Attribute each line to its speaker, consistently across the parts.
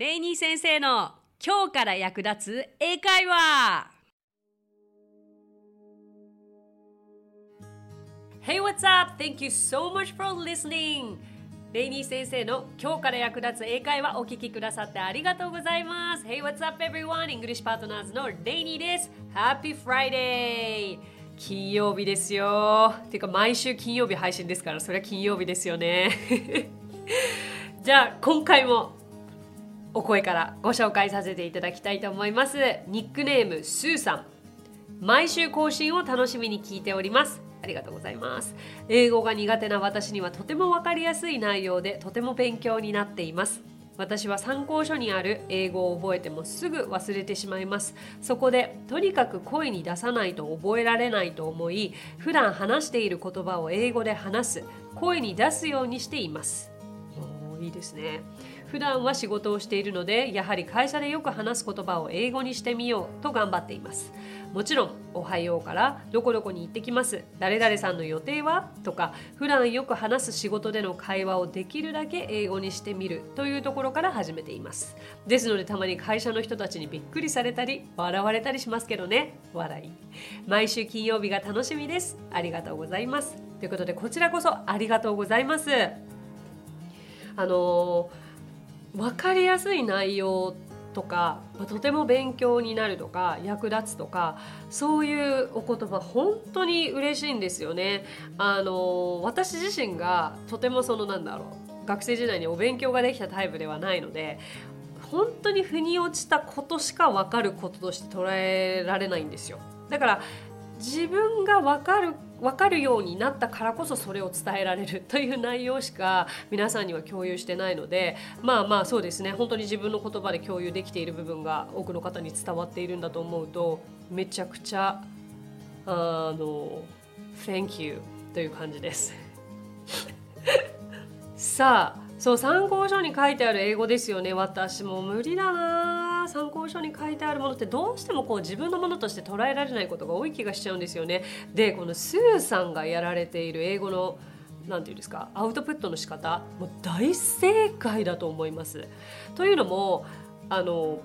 Speaker 1: レイニー先生の今日から役立つ英会話 Hey, what's up? Thank you so much for listening! レイニー先生の今日から役立つ英会話お聞きくださってありがとうございます Hey, what's up everyone? English Partners のレイニーです Happy Friday! 金曜日ですよていうか毎週金曜日配信ですからそれは金曜日ですよね じゃあ今回もお声からご紹介させていただきたいと思います。ニックネームスーさん。毎週更新を楽しみに聞いております。ありがとうございます。英語が苦手な私にはとても分かりやすい内容でとても勉強になっています。私は参考書にある英語を覚えてもすぐ忘れてしまいます。そこでとにかく声に出さないと覚えられないと思い普段話している言葉を英語で話す。声に出すようにしています。いいですね。普段は仕事をしているのでやはり会社でよく話す言葉を英語にしてみようと頑張っています。もちろん「おはよう」から「どこどこに行ってきます」「誰々さんの予定は?」とか普段よく話す仕事での会話をできるだけ英語にしてみるというところから始めています。ですのでたまに会社の人たちにびっくりされたり笑われたりしますけどね笑い。毎週金曜日が楽しみです。ありがとうございます。ということでこちらこそありがとうございます。あのー分かりやすい内容とかとても勉強になるとか役立つとかそういうお言葉本当に嬉しいんですよね。あの私自身がとてもそのなんだろう学生時代にお勉強ができたタイプではないので本当に腑に落ちたことしか分かることとして捉えられないんですよ。だから自分が分かる分かるようになったからこそそれを伝えられるという内容しか 皆さんには共有してないのでまあまあそうですね。本当に自分の言葉で共有できている部分が多くの方に伝わっているんだと思うとめちゃくちゃあの Thank you という感じです。さあそう参考書に書いてある英語ですよね。私も無理だな参考書に書いてあるものってどうしてもこう自分のものとして捉えられないことが多い気がしちゃうんですよね。でこのスーさんがやられている英語の何て言うんですかアウトプットの仕方もう大正解だと思います。というのもあの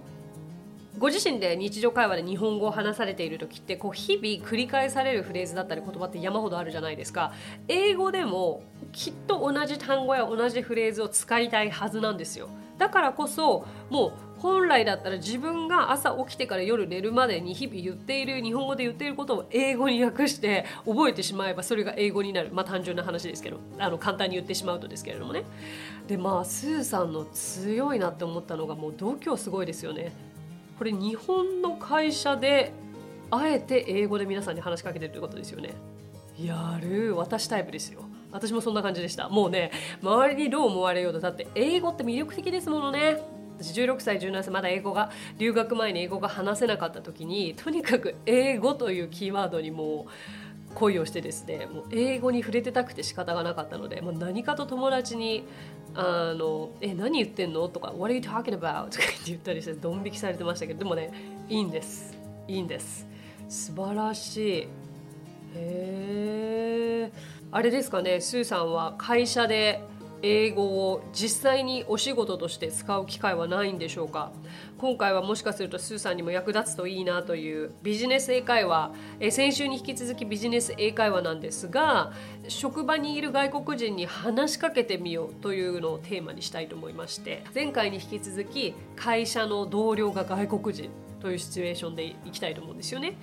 Speaker 1: ご自身で日常会話で日本語を話されている時ってこう日々繰り返されるフレーズだったり言葉って山ほどあるじゃないですか英語でもきっと同じ単語や同じフレーズを使いたいはずなんですよだからこそもう本来だったら自分が朝起きてから夜寝るまでに日々言っている日本語で言っていることを英語に訳して覚えてしまえばそれが英語になる。まあ単純な話ですけど。あの簡単に言ってしまうとですけれどもね。でまあスーさんの強いなって思ったのがもう度胸すごいですよね。これ日本の会社であえて英語で皆さんに話しかけてるということですよね。やる私タイプですよ。私もそんな感じでした。もうね周りにどう思われようとだって英語って魅力的ですものね。私16歳17歳まだ英語が留学前に英語が話せなかった時にとにかく英語というキーワードにもう恋をしてですねもう英語に触れてたくて仕方がなかったので、もう何かと友達に「あのえ何言ってんの?」とか「What are you talking about?」とか言ったりしてドン引きされてましたけどでもねいいんですいいんです素晴らしいへえあれですかねスーさんは会社で英語を実際にお仕事として使う機会はないんでしょうか？今回はもしかするとスーさんにも役立つといいなというビジネス英会話。え先週に引き続きビジネス英会話なんですが職場にいる外国人に話しかけてみようというのをテーマにしたいと思いまして前回に引き続き会社の同僚が外国人というシチュエーションでいきたいと思うんですよね。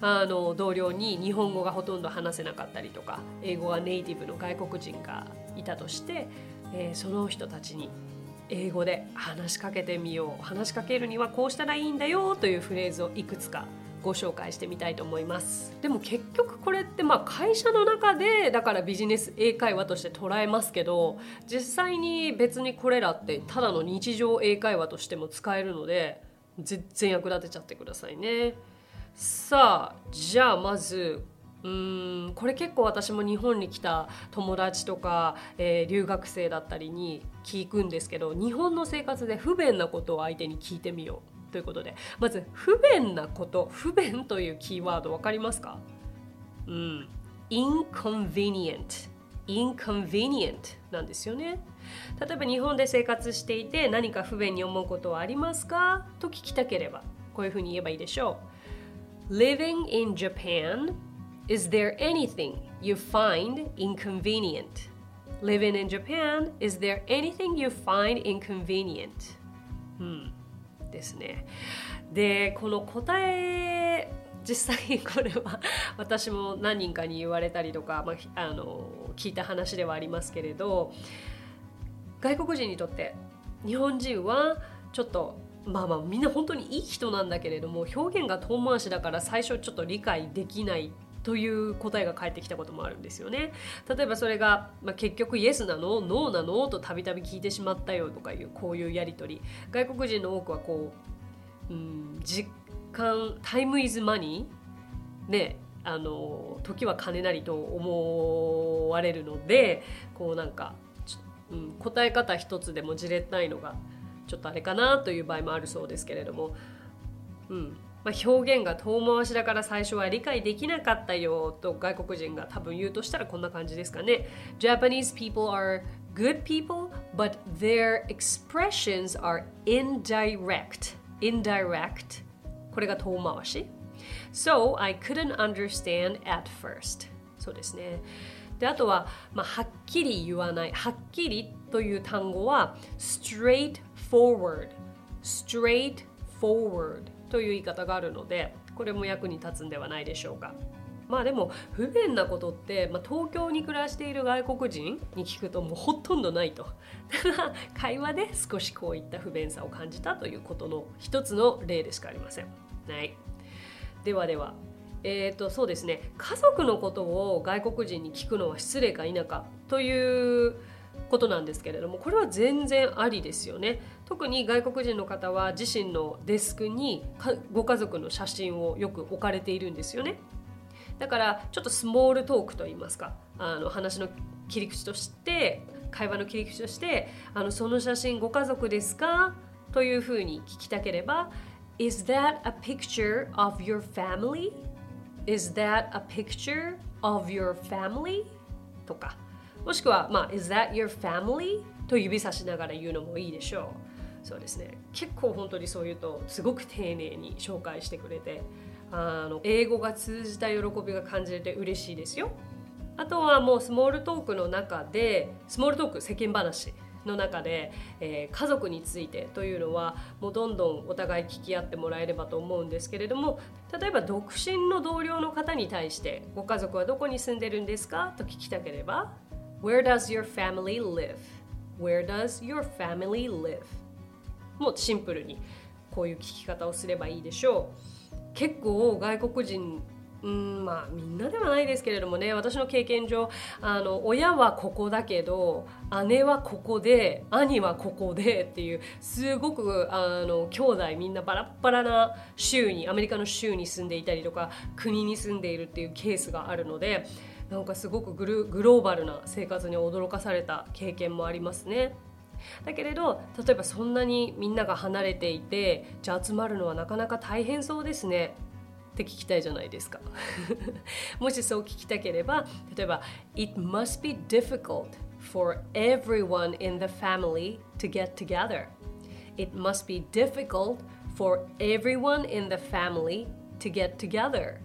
Speaker 1: あの同僚に日本語がほとんど話せなかったりとか英語がネイティブの外国人がいたとして、えー、その人たちに英語で話しかけてみよう話しかけるにはこうしたらいいんだよというフレーズをいくつかご紹介してみたいと思いますでも結局これってまあ会社の中でだからビジネス英会話として捉えますけど実際に別にこれらってただの日常英会話としても使えるので全然役立てちゃってくださいね。さあじゃあまずうんこれ結構私も日本に来た友達とか、えー、留学生だったりに聞くんですけど日本の生活で不便なことを相手に聞いてみようということで。まず不便なこと不便というキーワード分かりますか？うん。inconvenient inconvenient なんですよね。例えば日本で生活していて何か不便に思うことはありますかと聞きたければこういうふうに言えばいいでしょう Living in Japan Is there anything you find inconvenient? Living in Japan Is there anything you find inconvenient? うんですねでこの答え実際これは私も何人かに言われたりとか、まあ、あの聞いた話ではありますけれど外国人にとって日本人はちょっとまあまあみんな本当にいい人なんだけれども表現が遠回しだから最初ちょっと理解できないという答えが返ってきたこともあるんですよね。例えばそれが、まあ、結局イエスなのノーなのとたびたび聞いてしまったよとかいうこういうやり取り外国人の多くはこう、うん、実感タイムイズマニーねあの時は金なりと思われるのでこうなんか、うん、答え方一つでもじれないのがちょっとあれかなという場合もあるそうですけれども、うん。まあ、表現が遠回しだから最初は理解できなかったよと外国人が多分言うとしたらこんな感じですかね。Japanese people are good people, but their expressions are indirect. Indirect. これが遠回し。So I couldn't understand at first. そうですね。であとは、まあ、はっきり言わないはっきりという単語は straight forward straight forward という言い方があるのでこれも役に立つんではないでしょうか。まあでも不便なことって、まあ、東京に暮らしている外国人に聞くともうほとんどないと。会話で少しこういった不便さを感じたということの一つの例でしかありません。はい。ではでは、えーと、そうですね。家族のことを外国人に聞くのは失礼か否かということなんですけれどもこれは全然ありですよね。特に外国人の方は自身のデスクにご家族の写真をよく置かれているんですよね。だからちょっとスモールトークといいますかあの話の切り口として会話の切り口としてあのその写真ご家族ですか？というふうに聞きたければ Is that a picture of your family? Is that a picture of your family? とかもしくは、まあ、Is that your family? と指さしながら言うのもいいでしょう。そうですね。結構本当にそう言うとすごく丁寧に紹介してくれてあの英語が通じた喜びが感じれて嬉しいですよ。あとはもうスモールトークの中でスモールトーク世間話の中で、えー、家族についてというのはもうどんどんお互い聞き合ってもらえればと思うんですけれども例えば独身の同僚の方に対してご家族はどこに住んでるんですか？と聞きたければ Where does your family live? Where does your family live? もうシンプルにこういう聞き方をすればいいでしょう結構外国人うんまあみんなではないですけれどもね私の経験上あの親はここだけど姉はここで兄はここで っていうすごくあの兄弟みんなバラバラな州にアメリカの州に住んでいたりとか国に住んでいるっていうケースがあるのでなんかすごくグルグローバルな生活に驚かされた経験もありますね。だけれど例えばそんなにみんなが離れていてじゃあ集まるのはなかなか大変そうですねって聞きたいじゃないですかもしそう聞きたければ例えば It must be difficult for everyone in the family to get together It must be difficult for everyone in the family to get together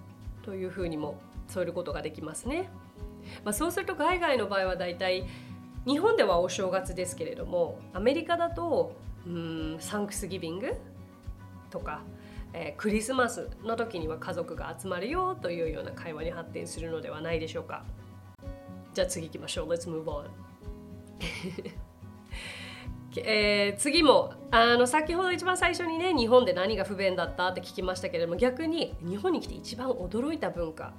Speaker 1: というふうにも添えることができますね、まあ、そうすると海外の場合はだいたい日本ではお正月ですけれどもアメリカだとうんサンクスギビングとかえー、クリスマスの時には家族が集まるよというような会話に発展するのではないでしょうか。じゃあ次行きましょう。Let's move on. えー、次もあの先ほど一番最初にね日本で何が不便だったって聞きましたけれども逆に日本に来て一番驚いた文化。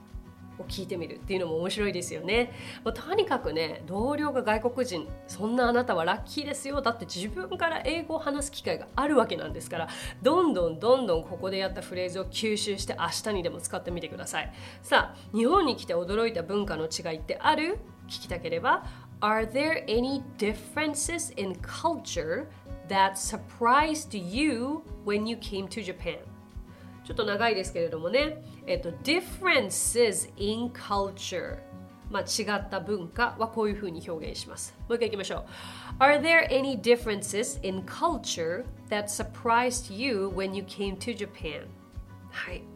Speaker 1: を聞いてみるっていうのも面白いですよね。まあ、とにかくね同僚が外国人そんなあなたはラッキーですよだって自分から英語を話す機会があるわけなんですからどんどんどんどんここでやったフレーズを吸収して明日にでも使ってみてください。さあ日本に来て驚いた文化の違いってある？聞きたければ Are there any differences in culture that surprised you when you came to Japan? ちょっと長いですけれどもね、えっと、differences in culture まあ、違った文化はこういうふうに表現します。もう一回いきましょう。Are there any differences in culture that surprised you when you came to Japan? はい。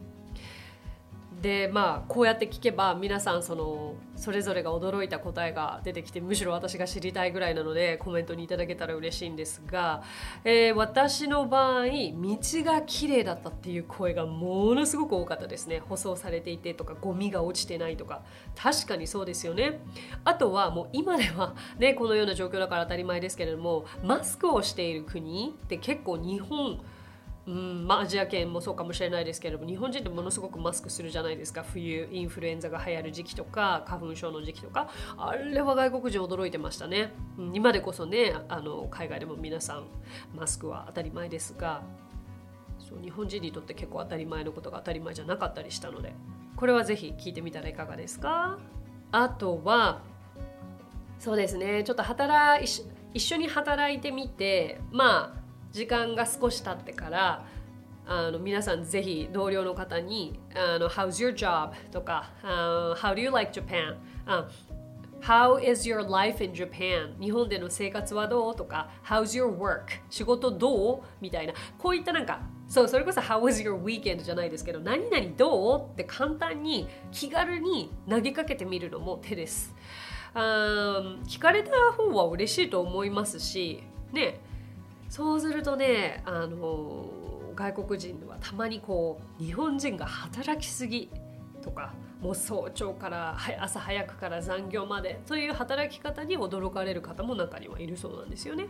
Speaker 1: でまあこうやって聞けば皆さんそのそれぞれが驚いた答えが出てきてむしろ私が知りたいぐらいなのでコメントにいただけたら嬉しいんですが、えー、私の場合道が綺麗だったっていう声がものすごく多かったですね。舗装されていてとかゴミが落ちてないとか。確かにそうですよね。あとはもう今ではねこのような状況だから当たり前ですけれどもマスクをしている国って結構日本うんまあ、アジア圏もそうかもしれないですけれども日本人ってものすごくマスクするじゃないですか。冬インフルエンザが流行る時期とか花粉症の時期とか。あれは外国人驚いてましたね、うん、今でこそねあの海外でも皆さんマスクは当たり前ですが。そう日本人にとって結構当たり前のことが当たり前じゃなかったりしたので。これはぜひ聞いてみたらいかがですか？あとはそうですね。ちょっと働一緒に働いてみてまあ時間が少し経ってからあの皆さんぜひ同僚の方にあの How's your job? とか、How do you like Japan?」「How is your life in Japan? 日本での生活はどう？とか How's your work? 仕事どう？みたいなこういったなんかそうそれこそ How was your weekend? じゃないですけど何々どう？って簡単に気軽に投げかけてみるのも手です。聞かれた方は嬉しいと思いますしねそうするとねあの外国人はたまにこう日本人が働きすぎとかもう早朝から朝早くから残業までという働き方に驚かれる方も中にはいるそうなんですよね。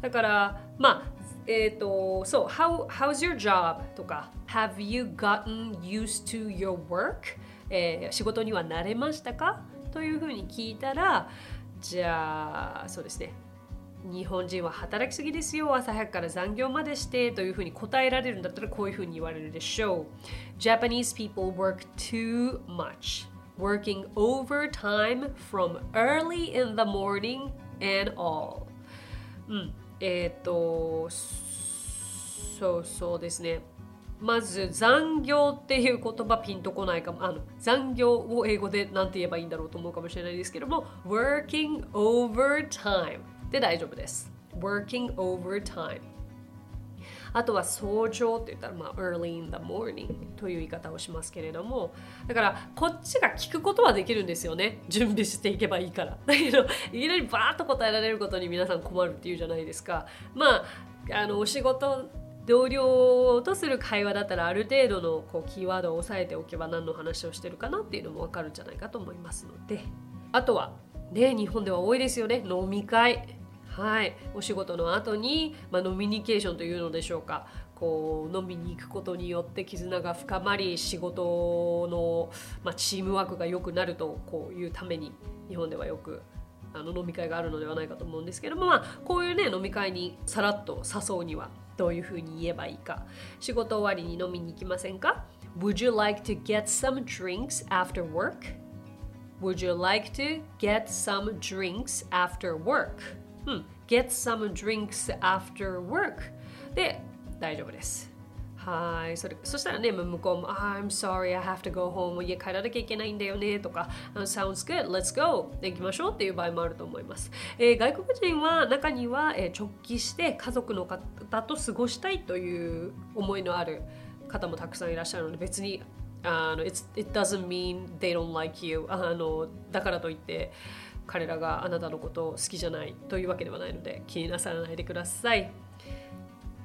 Speaker 1: だからまあえっ、ー、とそう How, How's your job? とか Have you gotten used to your work? えー、仕事には慣れましたか？というふうに聞いたらじゃあそうですね日本人は働きすぎですよ。朝早くから残業までしてというふうに答えられるんだったらこういうふうに言われるでしょう。Japanese people work too much. Working overtime from early in the morning and all. うん。えっ、ー、とそうそうですね。まず残業っていう言葉ピンとこないかも。あの残業を英語で何て言えばいいんだろうと思うかもしれないですけども。Working overtime. で大丈夫です。working overtime あとは早朝って言ったら、まあ、early in the morning という言い方をしますけれどもだからこっちが聞くことはできるんですよね。準備していけばいいから。だけどいきなりバーッと答えられることに皆さん困るっていうじゃないですか。まああのお仕事同僚とする会話だったらある程度のこうキーワードを押さえておけば何の話をしてるかなっていうのも分かるんじゃないかと思いますので。あとはね日本では多いですよね。飲み会。はい、お仕事の後に、まあ、ノミニケーションというのでしょうかこう飲みに行くことによって絆が深まり仕事の、まあ、チームワークが良くなるとこういうために日本ではよくあの飲み会があるのではないかと思うんですけども、まあ、こういうね飲み会にさらっと誘うにはどういうふうに言えばいいか仕事終わりに飲みに行きませんか？Would you like to get some drinks after work? Would you like to get some drinks after work? うん、get some drinks after work で大丈夫です。はい。それそしたらね、向こうも、I'm sorry, I have to go home. 家帰らなきゃいけないんだよねとか、Sounds good, let's go. 行きましょうっていう場合もあると思います。えー、外国人は中には、えー、直帰して家族の方と過ごしたいという思いのある方もたくさんいらっしゃるので、別にあの it doesn't mean they don't like you あのだからといって彼らがあなたのことを好きじゃないというわけではないので気になさらないでください。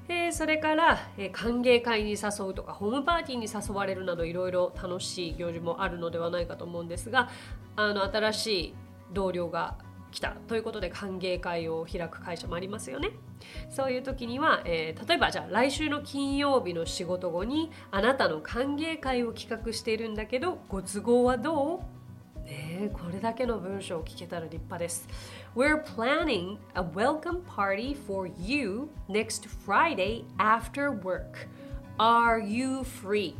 Speaker 1: えー、それから、えー、歓迎会に誘うとかホームパーティーに誘われるなどいろいろ楽しい行事もあるのではないかと思うんですがあの新しい同僚が来たということで歓迎会を開く会社もありますよね。そういう時には、えー、例えばじゃあ来週の金曜日の仕事後にあなたの歓迎会を企画しているんだけどご都合はどう？ねこれだけの文章を聞けたら立派です。We're planning a welcome party for you next Friday after work. Are you free?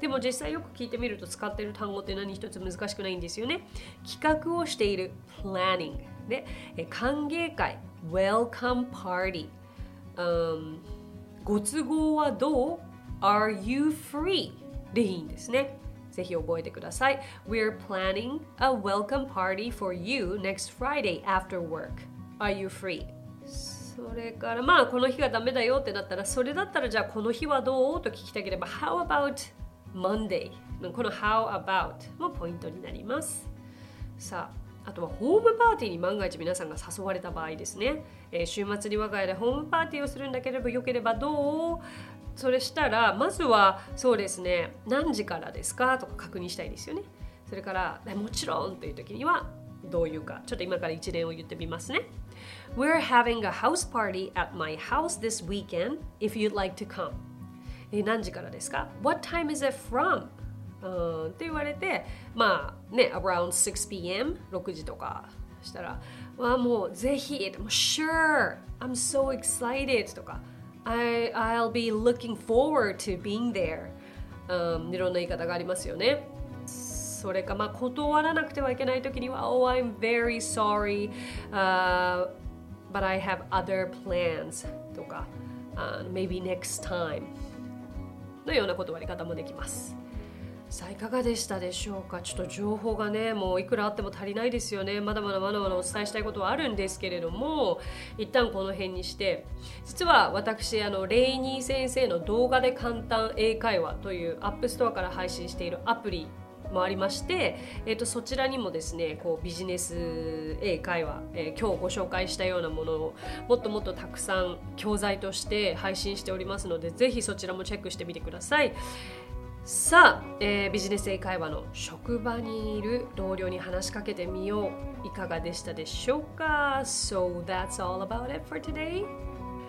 Speaker 1: でも実際よく聞いてみると使っている単語って何一つ難しくないんですよね。企画をしている planning で歓迎会 welcome party、um, ご都合はどう Are you free? でいいんですね。ぜひ覚えてください。We're planning a welcome party for you next Friday after work. Are you free? それからまあこの日がダメだよってなったらそれだったらじゃあこの日はどう？と聞きたければ How about Monday? この How about もポイントになります。さああとはホームパーティーに万が一皆さんが誘われた場合ですね、えー、週末に我が家でホームパーティーをするんだければよければどう？それしたらまずはそうですね何時からですか？とか確認したいですよね。それからもちろんという時にはどういうか。ちょっと今から一連を言ってみますね。We're having a house party at my house this weekend if you'd like to come. え何時からですか？What time is it from? うんって言われてまあね around 6pm 6時とかしたらわもうぜひ Sure I'm so excited とか I, I'll be looking forward to being there、um, いろんな言い方がありますよねそれかまあ断らなくてはいけない時には Oh I'm very sorry、uh, but I have other plans とか、uh, maybe next time のような断り方もできますさあいかがでしたでしょうか？ちょっと情報がねもういくらあっても足りないですよね。まだまだまだまだお伝えしたいことはあるんですけれども一旦この辺にして。実は私あのレイニー先生の動画で簡単英会話という App Store から配信しているアプリもありまして、えー、とそちらにもですねこうビジネス英会話、えー、今日ご紹介したようなものをもっともっとたくさん教材として配信しておりますのでぜひそちらもチェックしてみてください。さあ、えー、ビジネス英会話の職場にいる同僚に話しかけてみよう。いかがでしたでしょうか？So that's all about it for today.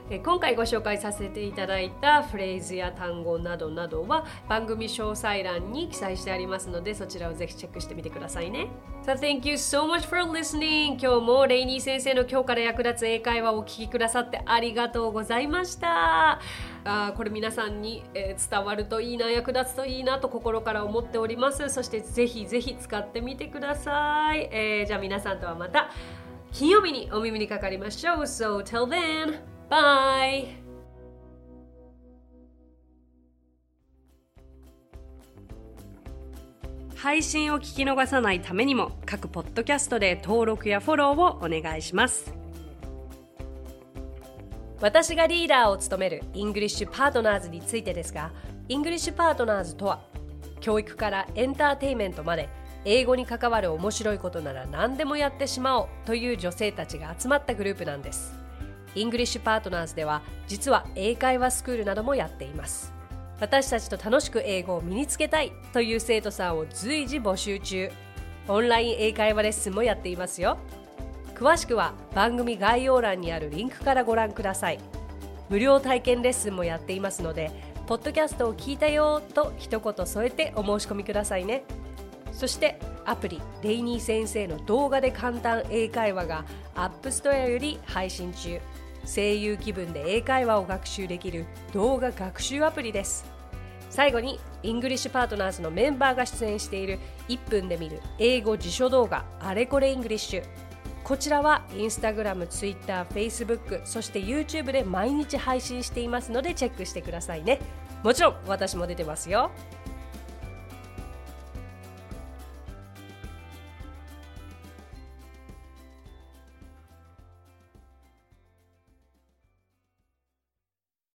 Speaker 1: 今回ご紹介させていただいたフレーズや単語などなどは番組詳細欄に記載してありますのでそちらをぜひチェックしてみてくださいね。さあ、Thank you so much for listening! 今日もレイニー先生の今日から役立つ英会話をお聞きくださってありがとうございました。あこれ皆さんに、えー、伝わるといいな役立つといいなと心から思っておりますそしてぜひぜひ使ってみてください、えー、じゃあ皆さんとはまた金曜日にお耳にかかりましょう So till then bye. 配信を聞き逃さないためにも各ポッドキャストで登録やフォローをお願いします。私がリーダーを務める English Partners についてですが English Partners とは教育からエンターテインメントまで英語に関わる面白いことなら何でもやってしまおうという女性たちが集まったグループなんです English Partners では実は英会話スクールなどもやっています。私たちと楽しく英語を身につけたいという生徒さんを随時募集中。オンライン英会話レッスンもやっていますよ。詳しくは番組概要欄にあるリンクからご覧ください。無料体験レッスンもやっていますのでポッドキャストを聞いたよと一言添えてお申し込みくださいね。そしてアプリレイニー先生の動画で簡単英会話が App Store より配信中。声優気分で英会話を学習できる動画学習アプリです最後に English Partners のメンバーが出演している1分で見る英語辞書動画あれこれ English こちらはインスタグラム、ツイッター、フェイスブック、そして YouTube で毎日配信していますのでチェックしてくださいね。もちろん私も出てますよ。